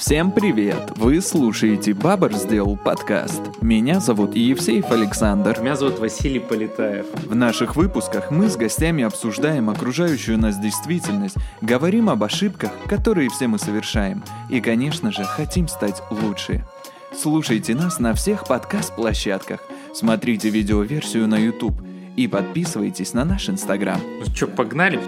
Всем привет! Вы слушаете «Бабр сделал подкаст». Меня зовут Евсеев Александр. Меня зовут Василий Полетаев. В наших выпусках мы с гостями обсуждаем окружающую нас действительность, говорим об ошибках, которые все мы совершаем, и, конечно же, хотим стать лучше. Слушайте нас на всех подкаст-площадках, смотрите видеоверсию на YouTube и подписывайтесь на наш Инстаграм. Ну что, погнали?